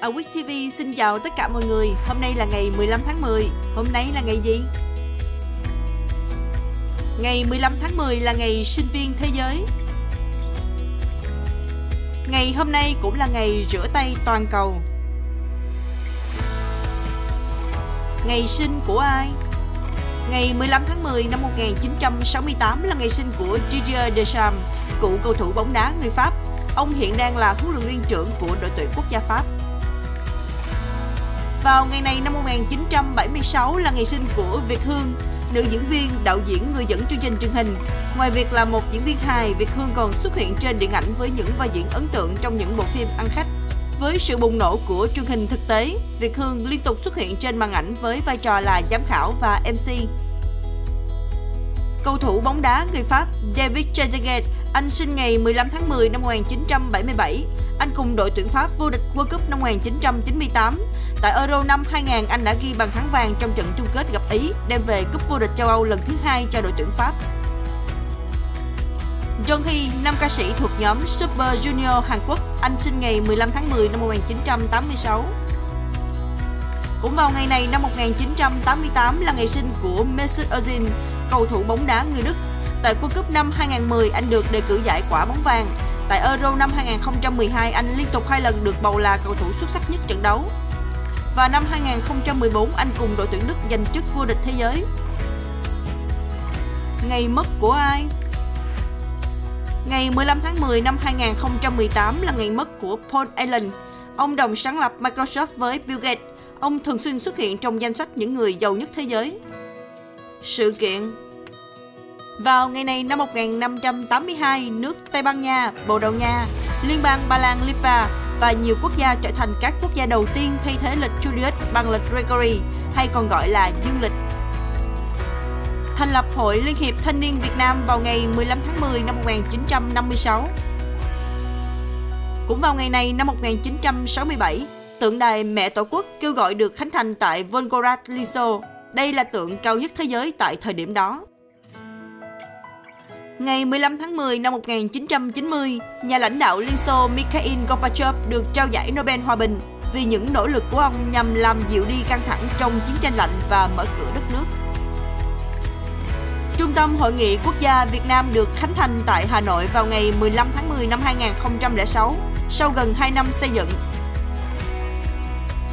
A Week TV xin chào tất cả mọi người. Hôm nay là ngày 15 tháng 10. Hôm nay là ngày gì? Ngày 15 tháng 10 là ngày sinh viên thế giới. Ngày hôm nay cũng là ngày rửa tay toàn cầu. Ngày sinh của ai? Ngày 15 tháng 10 năm 1968 là ngày sinh của Didier Deschamps, cựu cầu thủ bóng đá người Pháp. Ông hiện đang là huấn luyện viên trưởng của đội tuyển quốc gia Pháp. Vào ngày này năm 1976 là ngày sinh của Việt Hương, nữ diễn viên, đạo diễn, người dẫn chương trình truyền hình. Ngoài việc là một diễn viên hài, Việt Hương còn xuất hiện trên điện ảnh với những vai diễn ấn tượng trong những bộ phim ăn khách. Với sự bùng nổ của truyền hình thực tế, Việt Hương liên tục xuất hiện trên màn ảnh với vai trò là giám khảo và MC. Cầu thủ bóng đá người Pháp David Trezeguet, anh sinh ngày 15 tháng 10 năm 1977. Anh cùng đội tuyển Pháp vô địch World Cup năm 1998. Tại Euro năm 2000, anh đã ghi bàn thắng vàng trong trận chung kết gặp Ý, đem về cúp vô địch châu Âu lần thứ hai cho đội tuyển Pháp. john Hee, nam ca sĩ thuộc nhóm Super Junior Hàn Quốc, anh sinh ngày 15 tháng 10 năm 1986. Cũng vào ngày này năm 1988 là ngày sinh của Mesut Ozil, cầu thủ bóng đá người Đức. Tại World Cup năm 2010, anh được đề cử giải quả bóng vàng. Tại Euro năm 2012, anh liên tục hai lần được bầu là cầu thủ xuất sắc nhất trận đấu. Và năm 2014, anh cùng đội tuyển Đức giành chức vô địch thế giới. Ngày mất của ai? Ngày 15 tháng 10 năm 2018 là ngày mất của Paul Allen. Ông đồng sáng lập Microsoft với Bill Gates. Ông thường xuyên xuất hiện trong danh sách những người giàu nhất thế giới. Sự kiện vào ngày này năm 1582, nước Tây Ban Nha, Bồ Đào Nha, Liên bang Ba Lan Litva và nhiều quốc gia trở thành các quốc gia đầu tiên thay thế lịch Julius bằng lịch Gregory hay còn gọi là dương lịch. Thành lập Hội Liên hiệp Thanh niên Việt Nam vào ngày 15 tháng 10 năm 1956. Cũng vào ngày này năm 1967, tượng đài Mẹ Tổ quốc kêu gọi được khánh thành tại Volgograd, Liên Xô. Đây là tượng cao nhất thế giới tại thời điểm đó. Ngày 15 tháng 10 năm 1990, nhà lãnh đạo Liên Xô Mikhail Gorbachev được trao giải Nobel Hòa bình vì những nỗ lực của ông nhằm làm dịu đi căng thẳng trong chiến tranh lạnh và mở cửa đất nước. Trung tâm Hội nghị Quốc gia Việt Nam được khánh thành tại Hà Nội vào ngày 15 tháng 10 năm 2006, sau gần 2 năm xây dựng.